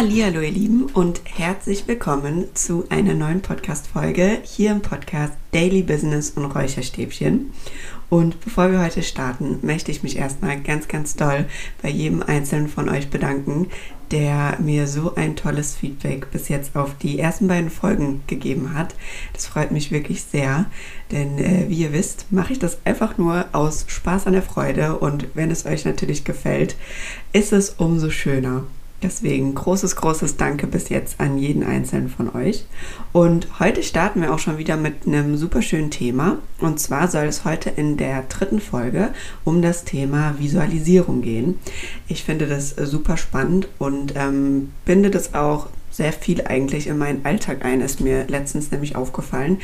Hallo ihr Lieben und herzlich willkommen zu einer neuen Podcast-Folge hier im Podcast Daily Business und Räucherstäbchen. Und bevor wir heute starten, möchte ich mich erstmal ganz, ganz doll bei jedem einzelnen von euch bedanken, der mir so ein tolles Feedback bis jetzt auf die ersten beiden Folgen gegeben hat. Das freut mich wirklich sehr, denn äh, wie ihr wisst, mache ich das einfach nur aus Spaß an der Freude und wenn es euch natürlich gefällt, ist es umso schöner. Deswegen großes, großes Danke bis jetzt an jeden einzelnen von euch. Und heute starten wir auch schon wieder mit einem super schönen Thema. Und zwar soll es heute in der dritten Folge um das Thema Visualisierung gehen. Ich finde das super spannend und ähm, binde das auch sehr viel eigentlich in meinen Alltag ein, ist mir letztens nämlich aufgefallen.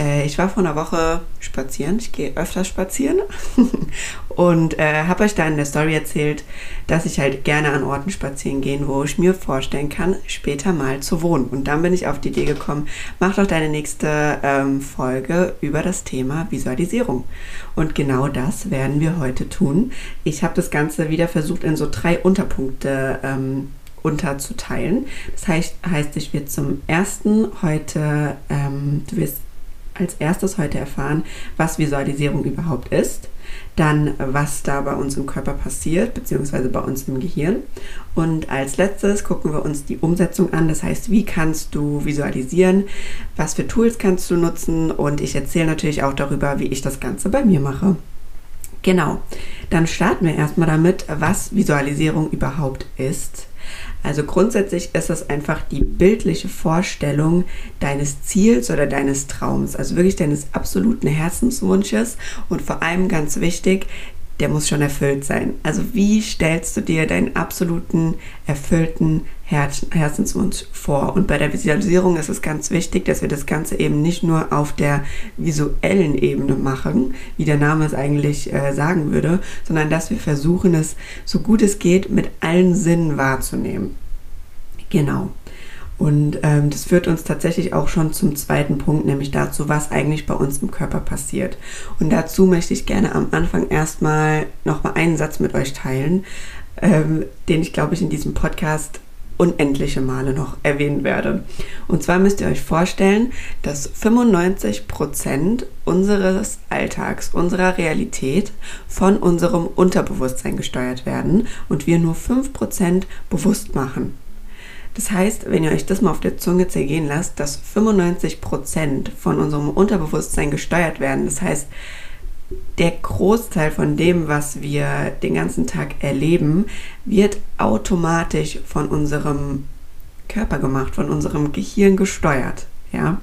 Äh, ich war vor einer Woche spazieren, ich gehe öfter spazieren und äh, habe euch da in der Story erzählt, dass ich halt gerne an Orten spazieren gehen, wo ich mir vorstellen kann, später mal zu wohnen. Und dann bin ich auf die Idee gekommen, mach doch deine nächste ähm, Folge über das Thema Visualisierung. Und genau das werden wir heute tun. Ich habe das Ganze wieder versucht in so drei Unterpunkte ähm, unterzuteilen. Das heißt, heißt ich werde zum ersten heute, ähm, du wirst als erstes heute erfahren, was Visualisierung überhaupt ist, dann was da bei uns im Körper passiert, beziehungsweise bei uns im Gehirn. Und als letztes gucken wir uns die Umsetzung an, das heißt, wie kannst du visualisieren, was für Tools kannst du nutzen und ich erzähle natürlich auch darüber, wie ich das Ganze bei mir mache. Genau, dann starten wir erstmal damit, was Visualisierung überhaupt ist. Also grundsätzlich ist es einfach die bildliche Vorstellung deines Ziels oder deines Traums, also wirklich deines absoluten Herzenswunsches und vor allem ganz wichtig, der muss schon erfüllt sein. Also wie stellst du dir deinen absoluten erfüllten Herz Herzenswunsch vor? Und bei der Visualisierung ist es ganz wichtig, dass wir das Ganze eben nicht nur auf der visuellen Ebene machen, wie der Name es eigentlich äh, sagen würde, sondern dass wir versuchen, es so gut es geht mit allen Sinnen wahrzunehmen. Genau. Und ähm, das führt uns tatsächlich auch schon zum zweiten Punkt, nämlich dazu, was eigentlich bei uns im Körper passiert. Und dazu möchte ich gerne am Anfang erstmal nochmal einen Satz mit euch teilen, ähm, den ich, glaube ich, in diesem Podcast unendliche Male noch erwähnen werde. Und zwar müsst ihr euch vorstellen, dass 95 Prozent unseres Alltags, unserer Realität von unserem Unterbewusstsein gesteuert werden und wir nur 5% bewusst machen. Das heißt, wenn ihr euch das mal auf der Zunge zergehen lasst, dass 95% von unserem Unterbewusstsein gesteuert werden. Das heißt, der Großteil von dem, was wir den ganzen Tag erleben, wird automatisch von unserem Körper gemacht, von unserem Gehirn gesteuert. Ja?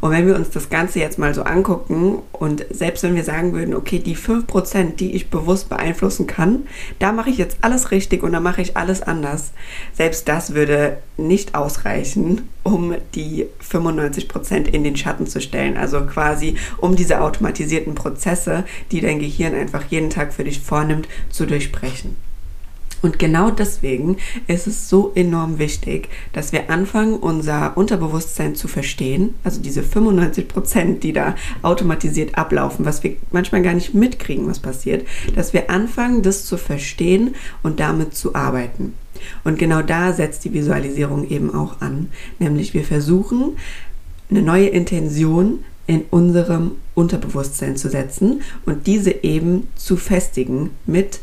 Und wenn wir uns das Ganze jetzt mal so angucken und selbst wenn wir sagen würden, okay, die 5%, die ich bewusst beeinflussen kann, da mache ich jetzt alles richtig und da mache ich alles anders, selbst das würde nicht ausreichen, um die 95% in den Schatten zu stellen. Also quasi um diese automatisierten Prozesse, die dein Gehirn einfach jeden Tag für dich vornimmt, zu durchbrechen. Und genau deswegen ist es so enorm wichtig, dass wir anfangen, unser Unterbewusstsein zu verstehen, also diese 95 Prozent, die da automatisiert ablaufen, was wir manchmal gar nicht mitkriegen, was passiert, dass wir anfangen, das zu verstehen und damit zu arbeiten. Und genau da setzt die Visualisierung eben auch an, nämlich wir versuchen, eine neue Intention in unserem Unterbewusstsein zu setzen und diese eben zu festigen mit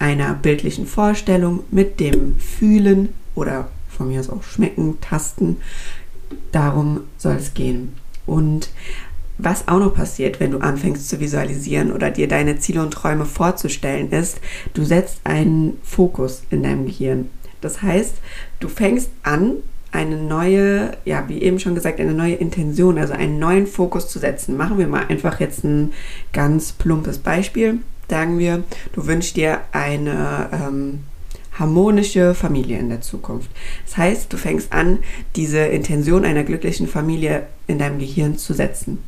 einer bildlichen Vorstellung, mit dem Fühlen oder von mir aus auch Schmecken, Tasten. Darum soll es gehen. Und was auch noch passiert, wenn du anfängst zu visualisieren oder dir deine Ziele und Träume vorzustellen, ist, du setzt einen Fokus in deinem Gehirn. Das heißt, du fängst an, eine neue, ja, wie eben schon gesagt, eine neue Intention, also einen neuen Fokus zu setzen. Machen wir mal einfach jetzt ein ganz plumpes Beispiel sagen wir, du wünschst dir eine ähm, harmonische Familie in der Zukunft. Das heißt, du fängst an, diese Intention einer glücklichen Familie in deinem Gehirn zu setzen.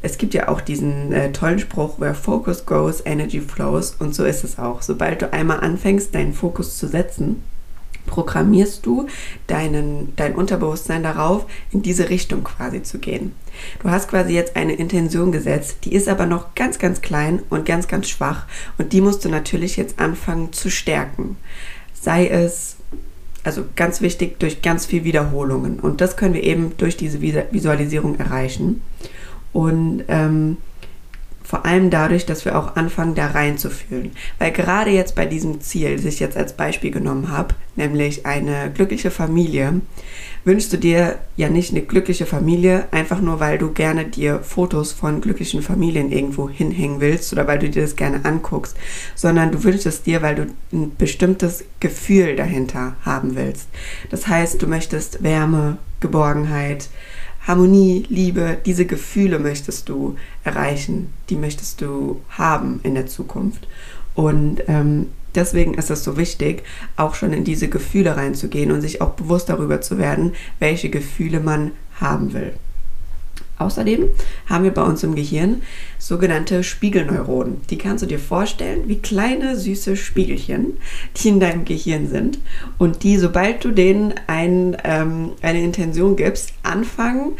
Es gibt ja auch diesen äh, tollen Spruch, where focus goes, energy flows. Und so ist es auch. Sobald du einmal anfängst, deinen Fokus zu setzen, programmierst du deinen, dein Unterbewusstsein darauf, in diese Richtung quasi zu gehen. Du hast quasi jetzt eine Intention gesetzt, die ist aber noch ganz, ganz klein und ganz, ganz schwach und die musst du natürlich jetzt anfangen zu stärken. Sei es also ganz wichtig, durch ganz viel Wiederholungen. Und das können wir eben durch diese Visualisierung erreichen. Und ähm, vor allem dadurch, dass wir auch anfangen, da reinzufühlen. Weil gerade jetzt bei diesem Ziel, das ich jetzt als Beispiel genommen habe, nämlich eine glückliche Familie, wünschst du dir ja nicht eine glückliche Familie, einfach nur weil du gerne dir Fotos von glücklichen Familien irgendwo hinhängen willst oder weil du dir das gerne anguckst, sondern du wünschst es dir, weil du ein bestimmtes Gefühl dahinter haben willst. Das heißt, du möchtest Wärme, Geborgenheit, Harmonie, Liebe, diese Gefühle möchtest du erreichen, die möchtest du haben in der Zukunft. Und ähm, deswegen ist es so wichtig, auch schon in diese Gefühle reinzugehen und sich auch bewusst darüber zu werden, welche Gefühle man haben will. Außerdem haben wir bei uns im Gehirn sogenannte Spiegelneuronen. Die kannst du dir vorstellen wie kleine süße Spiegelchen, die in deinem Gehirn sind und die, sobald du denen ein, ähm, eine Intention gibst, anfangen,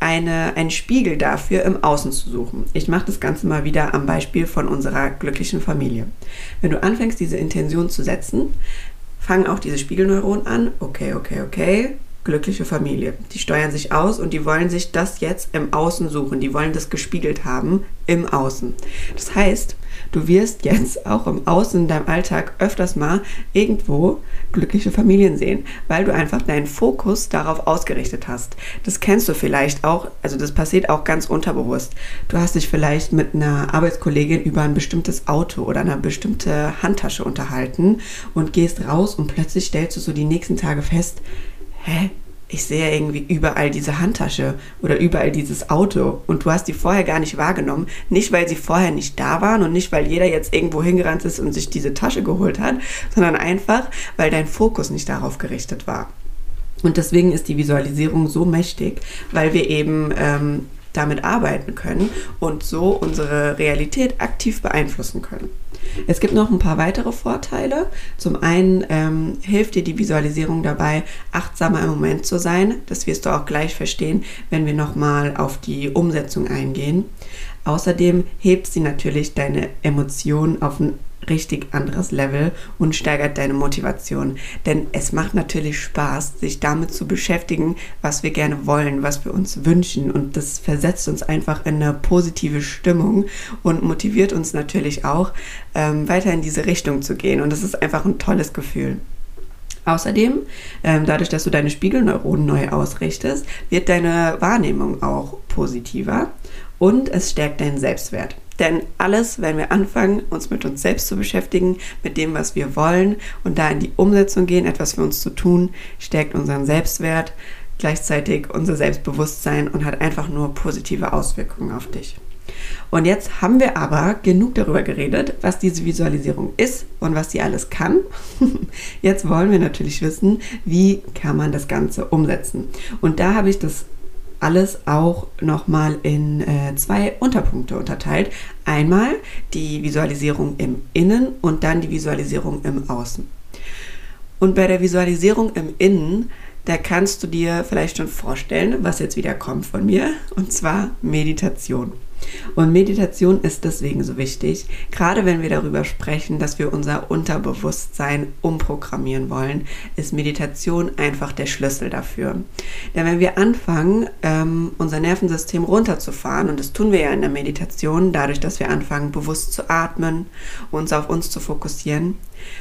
eine, einen Spiegel dafür im Außen zu suchen. Ich mache das Ganze mal wieder am Beispiel von unserer glücklichen Familie. Wenn du anfängst, diese Intention zu setzen, fangen auch diese Spiegelneuronen an. Okay, okay, okay glückliche Familie. Die steuern sich aus und die wollen sich das jetzt im Außen suchen. Die wollen das gespiegelt haben im Außen. Das heißt, du wirst jetzt auch im Außen in deinem Alltag öfters mal irgendwo glückliche Familien sehen, weil du einfach deinen Fokus darauf ausgerichtet hast. Das kennst du vielleicht auch, also das passiert auch ganz unterbewusst. Du hast dich vielleicht mit einer Arbeitskollegin über ein bestimmtes Auto oder eine bestimmte Handtasche unterhalten und gehst raus und plötzlich stellst du so die nächsten Tage fest, hä? Ich sehe irgendwie überall diese Handtasche oder überall dieses Auto und du hast die vorher gar nicht wahrgenommen. Nicht, weil sie vorher nicht da waren und nicht, weil jeder jetzt irgendwo hingerannt ist und sich diese Tasche geholt hat, sondern einfach, weil dein Fokus nicht darauf gerichtet war. Und deswegen ist die Visualisierung so mächtig, weil wir eben ähm, damit arbeiten können und so unsere Realität aktiv beeinflussen können. Es gibt noch ein paar weitere Vorteile. Zum einen ähm, hilft dir die Visualisierung dabei, achtsamer im Moment zu sein. Das wirst du auch gleich verstehen, wenn wir nochmal auf die Umsetzung eingehen. Außerdem hebt sie natürlich deine Emotionen auf ein richtig anderes Level und steigert deine Motivation. Denn es macht natürlich Spaß, sich damit zu beschäftigen, was wir gerne wollen, was wir uns wünschen. Und das versetzt uns einfach in eine positive Stimmung und motiviert uns natürlich auch, ähm, weiter in diese Richtung zu gehen. Und das ist einfach ein tolles Gefühl. Außerdem, ähm, dadurch, dass du deine Spiegelneuronen neu ausrichtest, wird deine Wahrnehmung auch positiver und es stärkt deinen Selbstwert. Denn alles, wenn wir anfangen, uns mit uns selbst zu beschäftigen, mit dem, was wir wollen und da in die Umsetzung gehen, etwas für uns zu tun, stärkt unseren Selbstwert, gleichzeitig unser Selbstbewusstsein und hat einfach nur positive Auswirkungen auf dich. Und jetzt haben wir aber genug darüber geredet, was diese Visualisierung ist und was sie alles kann. Jetzt wollen wir natürlich wissen, wie kann man das Ganze umsetzen. Und da habe ich das alles auch nochmal in äh, zwei Unterpunkte unterteilt. Einmal die Visualisierung im Innen und dann die Visualisierung im Außen. Und bei der Visualisierung im Innen, da kannst du dir vielleicht schon vorstellen, was jetzt wieder kommt von mir, und zwar Meditation. Und Meditation ist deswegen so wichtig, gerade wenn wir darüber sprechen, dass wir unser Unterbewusstsein umprogrammieren wollen, ist Meditation einfach der Schlüssel dafür. Denn wenn wir anfangen, ähm, unser Nervensystem runterzufahren, und das tun wir ja in der Meditation, dadurch, dass wir anfangen, bewusst zu atmen, uns auf uns zu fokussieren,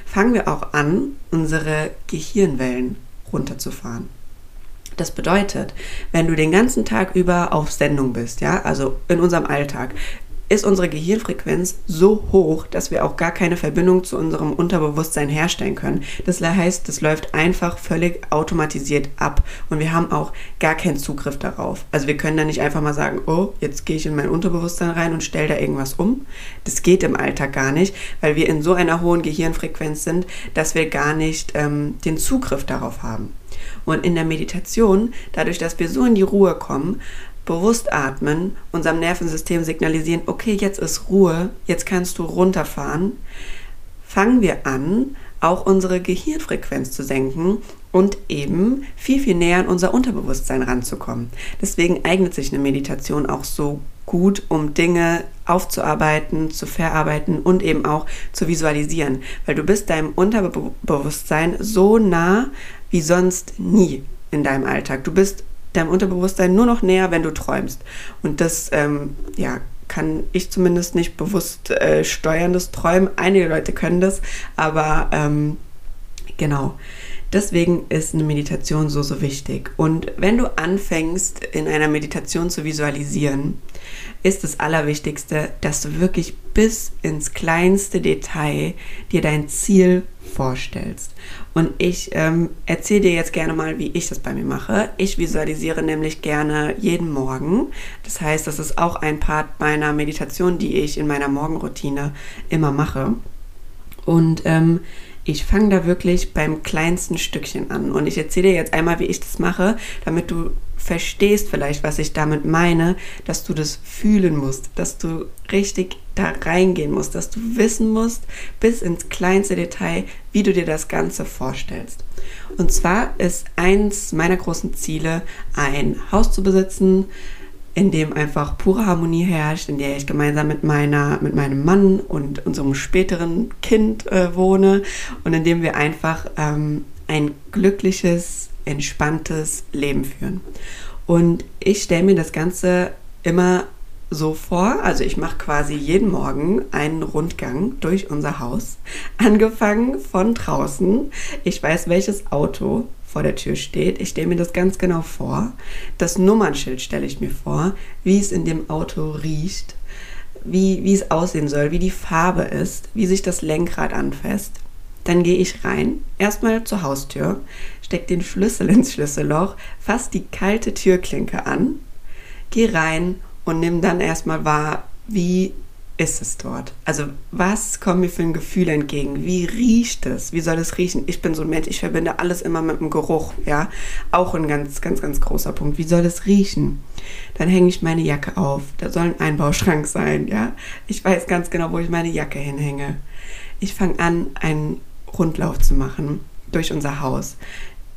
fangen wir auch an, unsere Gehirnwellen runterzufahren. Das bedeutet, wenn du den ganzen Tag über auf Sendung bist, ja, also in unserem Alltag, ist unsere Gehirnfrequenz so hoch, dass wir auch gar keine Verbindung zu unserem Unterbewusstsein herstellen können. Das heißt, das läuft einfach völlig automatisiert ab und wir haben auch gar keinen Zugriff darauf. Also wir können da nicht einfach mal sagen, oh, jetzt gehe ich in mein Unterbewusstsein rein und stelle da irgendwas um. Das geht im Alltag gar nicht, weil wir in so einer hohen Gehirnfrequenz sind, dass wir gar nicht ähm, den Zugriff darauf haben. Und in der Meditation, dadurch, dass wir so in die Ruhe kommen, bewusst atmen, unserem Nervensystem signalisieren, okay, jetzt ist Ruhe, jetzt kannst du runterfahren, fangen wir an, auch unsere Gehirnfrequenz zu senken und eben viel, viel näher an unser Unterbewusstsein ranzukommen. Deswegen eignet sich eine Meditation auch so gut, um Dinge aufzuarbeiten, zu verarbeiten und eben auch zu visualisieren, weil du bist deinem Unterbewusstsein so nah wie sonst nie in deinem Alltag. Du bist deinem Unterbewusstsein nur noch näher, wenn du träumst. Und das, ähm, ja, kann ich zumindest nicht bewusst äh, steuern, das Träumen. Einige Leute können das, aber ähm, genau. Deswegen ist eine Meditation so, so wichtig. Und wenn du anfängst, in einer Meditation zu visualisieren, ist das Allerwichtigste, dass du wirklich bis ins kleinste Detail dir dein Ziel vorstellst. Und ich ähm, erzähle dir jetzt gerne mal, wie ich das bei mir mache. Ich visualisiere nämlich gerne jeden Morgen. Das heißt, das ist auch ein Part meiner Meditation, die ich in meiner Morgenroutine immer mache. Und ähm, ich fange da wirklich beim kleinsten Stückchen an. Und ich erzähle dir jetzt einmal, wie ich das mache, damit du verstehst vielleicht, was ich damit meine, dass du das fühlen musst, dass du richtig da reingehen musst, dass du wissen musst, bis ins kleinste Detail, wie du dir das Ganze vorstellst. Und zwar ist eins meiner großen Ziele, ein Haus zu besitzen, in dem einfach pure Harmonie herrscht, in der ich gemeinsam mit meiner, mit meinem Mann und unserem späteren Kind äh, wohne und in dem wir einfach ähm, ein glückliches, entspanntes Leben führen. Und ich stelle mir das Ganze immer so vor, also ich mache quasi jeden Morgen einen Rundgang durch unser Haus, angefangen von draußen. Ich weiß, welches Auto vor der Tür steht. Ich stelle mir das ganz genau vor. Das Nummernschild stelle ich mir vor, wie es in dem Auto riecht, wie, wie es aussehen soll, wie die Farbe ist, wie sich das Lenkrad anfasst. Dann gehe ich rein, erstmal zur Haustür, stecke den Schlüssel ins Schlüsselloch, fasse die kalte Türklinke an, gehe rein und nimm dann erstmal wahr, wie ist es dort? Also was kommt mir für ein Gefühl entgegen? Wie riecht es? Wie soll es riechen? Ich bin so ein Mensch, ich verbinde alles immer mit dem Geruch, ja. Auch ein ganz, ganz, ganz großer Punkt. Wie soll es riechen? Dann hänge ich meine Jacke auf. Da soll ein Einbauschrank sein, ja. Ich weiß ganz genau, wo ich meine Jacke hinhänge. Ich fange an, einen Rundlauf zu machen durch unser Haus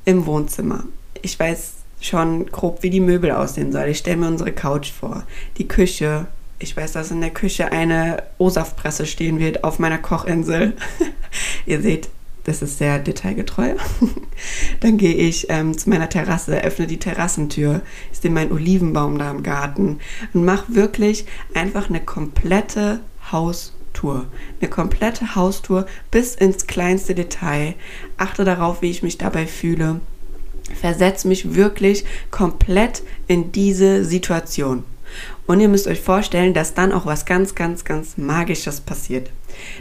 im Wohnzimmer. Ich weiß schon grob, wie die Möbel aussehen soll. Ich stelle mir unsere Couch vor, die Küche, ich weiß, dass in der Küche eine O-Saftpresse stehen wird auf meiner Kochinsel. Ihr seht, das ist sehr detailgetreu. Dann gehe ich ähm, zu meiner Terrasse, öffne die Terrassentür, ich sehe meinen Olivenbaum da im Garten und mache wirklich einfach eine komplette Haustour. Eine komplette Haustour bis ins kleinste Detail. Achte darauf, wie ich mich dabei fühle. Versetze mich wirklich komplett in diese Situation. Und ihr müsst euch vorstellen, dass dann auch was ganz, ganz, ganz Magisches passiert.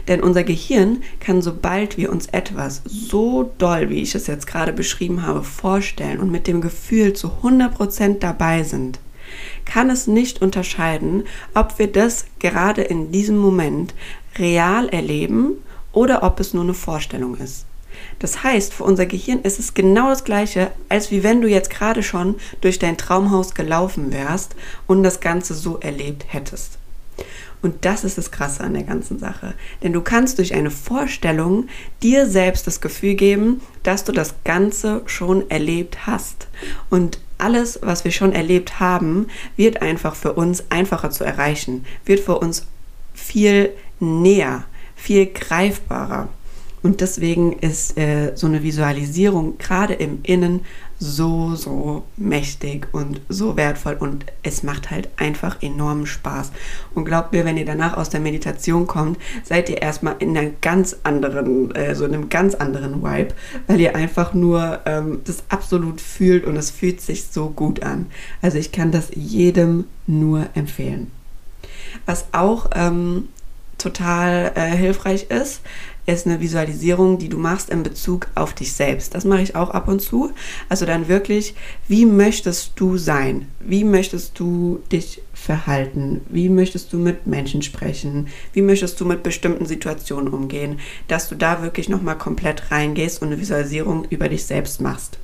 Denn unser Gehirn kann, sobald wir uns etwas so doll, wie ich es jetzt gerade beschrieben habe, vorstellen und mit dem Gefühl zu 100% dabei sind, kann es nicht unterscheiden, ob wir das gerade in diesem Moment real erleben oder ob es nur eine Vorstellung ist. Das heißt, für unser Gehirn ist es genau das gleiche, als wie wenn du jetzt gerade schon durch dein Traumhaus gelaufen wärst und das Ganze so erlebt hättest. Und das ist das Krasse an der ganzen Sache. Denn du kannst durch eine Vorstellung dir selbst das Gefühl geben, dass du das Ganze schon erlebt hast. Und alles, was wir schon erlebt haben, wird einfach für uns einfacher zu erreichen, wird für uns viel näher, viel greifbarer. Und deswegen ist äh, so eine Visualisierung gerade im Innen so, so mächtig und so wertvoll und es macht halt einfach enormen Spaß. Und glaubt mir, wenn ihr danach aus der Meditation kommt, seid ihr erstmal in einer ganz anderen, äh, so einem ganz anderen Vibe, weil ihr einfach nur ähm, das absolut fühlt und es fühlt sich so gut an. Also ich kann das jedem nur empfehlen. Was auch ähm, total äh, hilfreich ist, ist eine Visualisierung, die du machst in Bezug auf dich selbst. Das mache ich auch ab und zu. Also dann wirklich, wie möchtest du sein? Wie möchtest du dich verhalten? Wie möchtest du mit Menschen sprechen? Wie möchtest du mit bestimmten Situationen umgehen? Dass du da wirklich nochmal komplett reingehst und eine Visualisierung über dich selbst machst.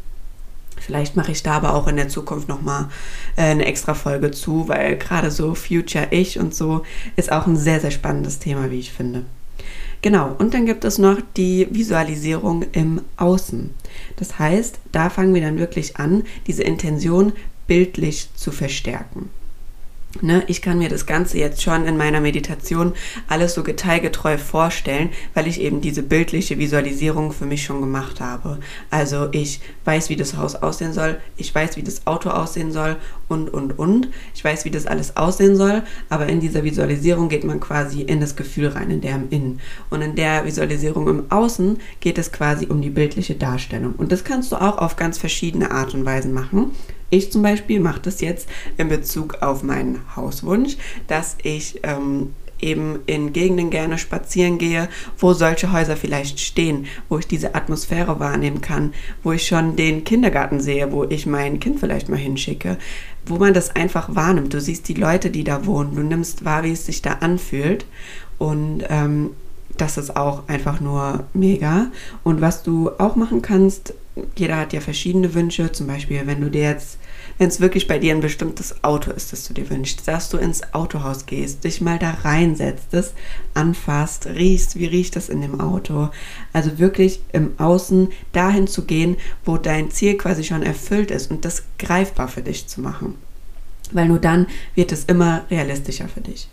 Vielleicht mache ich da aber auch in der Zukunft nochmal äh, eine extra Folge zu, weil gerade so Future Ich und so ist auch ein sehr, sehr spannendes Thema, wie ich finde. Genau, und dann gibt es noch die Visualisierung im Außen. Das heißt, da fangen wir dann wirklich an, diese Intention bildlich zu verstärken. Ne, ich kann mir das Ganze jetzt schon in meiner Meditation alles so detailgetreu vorstellen, weil ich eben diese bildliche Visualisierung für mich schon gemacht habe. Also ich weiß, wie das Haus aussehen soll, ich weiß, wie das Auto aussehen soll und, und, und. Ich weiß, wie das alles aussehen soll, aber in dieser Visualisierung geht man quasi in das Gefühl rein, in der im Innen. Und in der Visualisierung im Außen geht es quasi um die bildliche Darstellung. Und das kannst du auch auf ganz verschiedene Art und Weisen machen. Ich zum Beispiel mache das jetzt in Bezug auf meinen Hauswunsch, dass ich ähm, eben in Gegenden gerne spazieren gehe, wo solche Häuser vielleicht stehen, wo ich diese Atmosphäre wahrnehmen kann, wo ich schon den Kindergarten sehe, wo ich mein Kind vielleicht mal hinschicke, wo man das einfach wahrnimmt. Du siehst die Leute, die da wohnen, du nimmst wahr, wie es sich da anfühlt und ähm, das ist auch einfach nur mega. Und was du auch machen kannst, jeder hat ja verschiedene Wünsche. Zum Beispiel, wenn du dir jetzt, wenn es wirklich bei dir ein bestimmtes Auto ist, das du dir wünschst, dass du ins Autohaus gehst, dich mal da reinsetzt, das anfasst, riechst, wie riecht das in dem Auto. Also wirklich im Außen dahin zu gehen, wo dein Ziel quasi schon erfüllt ist und das greifbar für dich zu machen. Weil nur dann wird es immer realistischer für dich.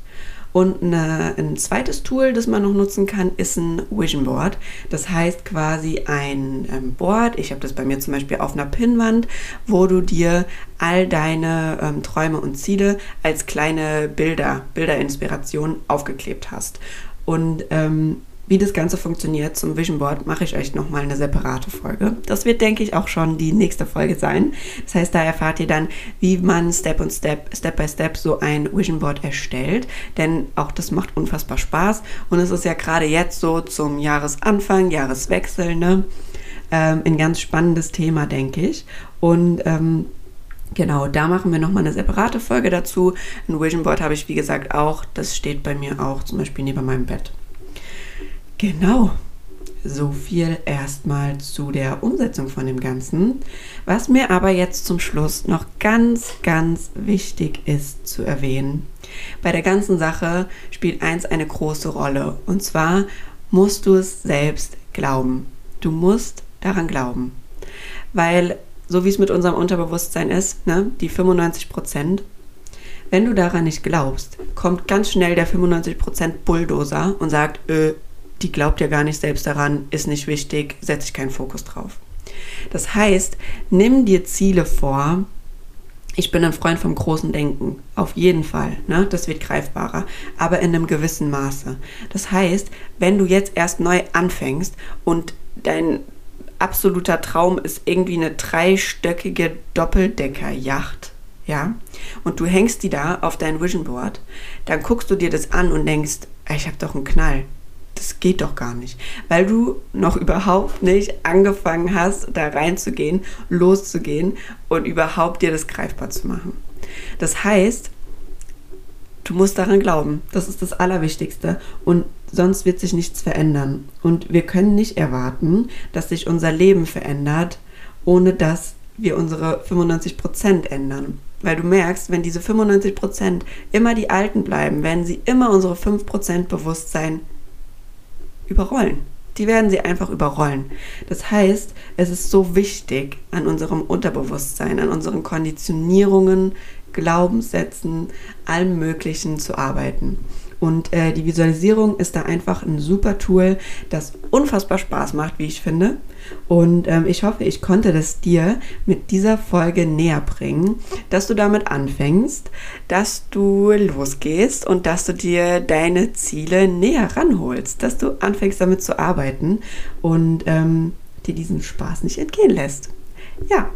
Und eine, ein zweites Tool, das man noch nutzen kann, ist ein Vision Board. Das heißt quasi ein ähm, Board, ich habe das bei mir zum Beispiel auf einer Pinnwand, wo du dir all deine ähm, Träume und Ziele als kleine Bilder, Bilderinspiration aufgeklebt hast. Und ähm, wie das Ganze funktioniert zum Vision Board, mache ich euch nochmal eine separate Folge. Das wird, denke ich, auch schon die nächste Folge sein. Das heißt, da erfahrt ihr dann, wie man Step und Step, Step by Step so ein Vision Board erstellt. Denn auch das macht unfassbar Spaß. Und es ist ja gerade jetzt so zum Jahresanfang, Jahreswechsel, ne? Ähm, ein ganz spannendes Thema, denke ich. Und ähm, Genau, da machen wir nochmal eine separate Folge dazu. Ein Vision Board habe ich, wie gesagt, auch. Das steht bei mir auch zum Beispiel neben meinem Bett. Genau. So viel erstmal zu der Umsetzung von dem Ganzen. Was mir aber jetzt zum Schluss noch ganz, ganz wichtig ist zu erwähnen. Bei der ganzen Sache spielt eins eine große Rolle. Und zwar musst du es selbst glauben. Du musst daran glauben. Weil, so wie es mit unserem Unterbewusstsein ist, ne, die 95 Prozent, wenn du daran nicht glaubst, kommt ganz schnell der 95% Bulldozer und sagt, äh, die glaubt ja gar nicht selbst daran, ist nicht wichtig, setze ich keinen Fokus drauf. Das heißt, nimm dir Ziele vor. Ich bin ein Freund vom großen Denken, auf jeden Fall. Ne? Das wird greifbarer, aber in einem gewissen Maße. Das heißt, wenn du jetzt erst neu anfängst und dein absoluter Traum ist irgendwie eine dreistöckige Doppeldeckerjacht, ja, und du hängst die da auf dein Vision Board, dann guckst du dir das an und denkst, ich habe doch einen Knall das geht doch gar nicht, weil du noch überhaupt nicht angefangen hast, da reinzugehen, loszugehen und überhaupt dir das greifbar zu machen. Das heißt, du musst daran glauben. Das ist das Allerwichtigste. Und sonst wird sich nichts verändern. Und wir können nicht erwarten, dass sich unser Leben verändert, ohne dass wir unsere 95% ändern. Weil du merkst, wenn diese 95% immer die alten bleiben, werden sie immer unsere 5% Bewusstsein überrollen. Die werden sie einfach überrollen. Das heißt, es ist so wichtig, an unserem Unterbewusstsein, an unseren Konditionierungen, Glaubenssätzen, allem Möglichen zu arbeiten. Und äh, die Visualisierung ist da einfach ein super Tool, das unfassbar Spaß macht, wie ich finde. Und ähm, ich hoffe, ich konnte das dir mit dieser Folge näher bringen, dass du damit anfängst, dass du losgehst und dass du dir deine Ziele näher ranholst, dass du anfängst damit zu arbeiten und ähm, dir diesen Spaß nicht entgehen lässt. Ja,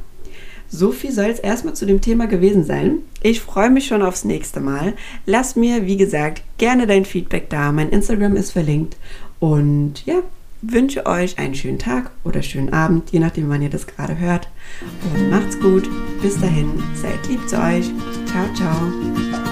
so viel soll es erstmal zu dem Thema gewesen sein. Ich freue mich schon aufs nächste Mal. Lass mir, wie gesagt, gerne dein Feedback da. Mein Instagram ist verlinkt. Und ja, wünsche euch einen schönen Tag oder schönen Abend, je nachdem, wann ihr das gerade hört. Und macht's gut. Bis dahin, seid lieb zu euch. Ciao, ciao.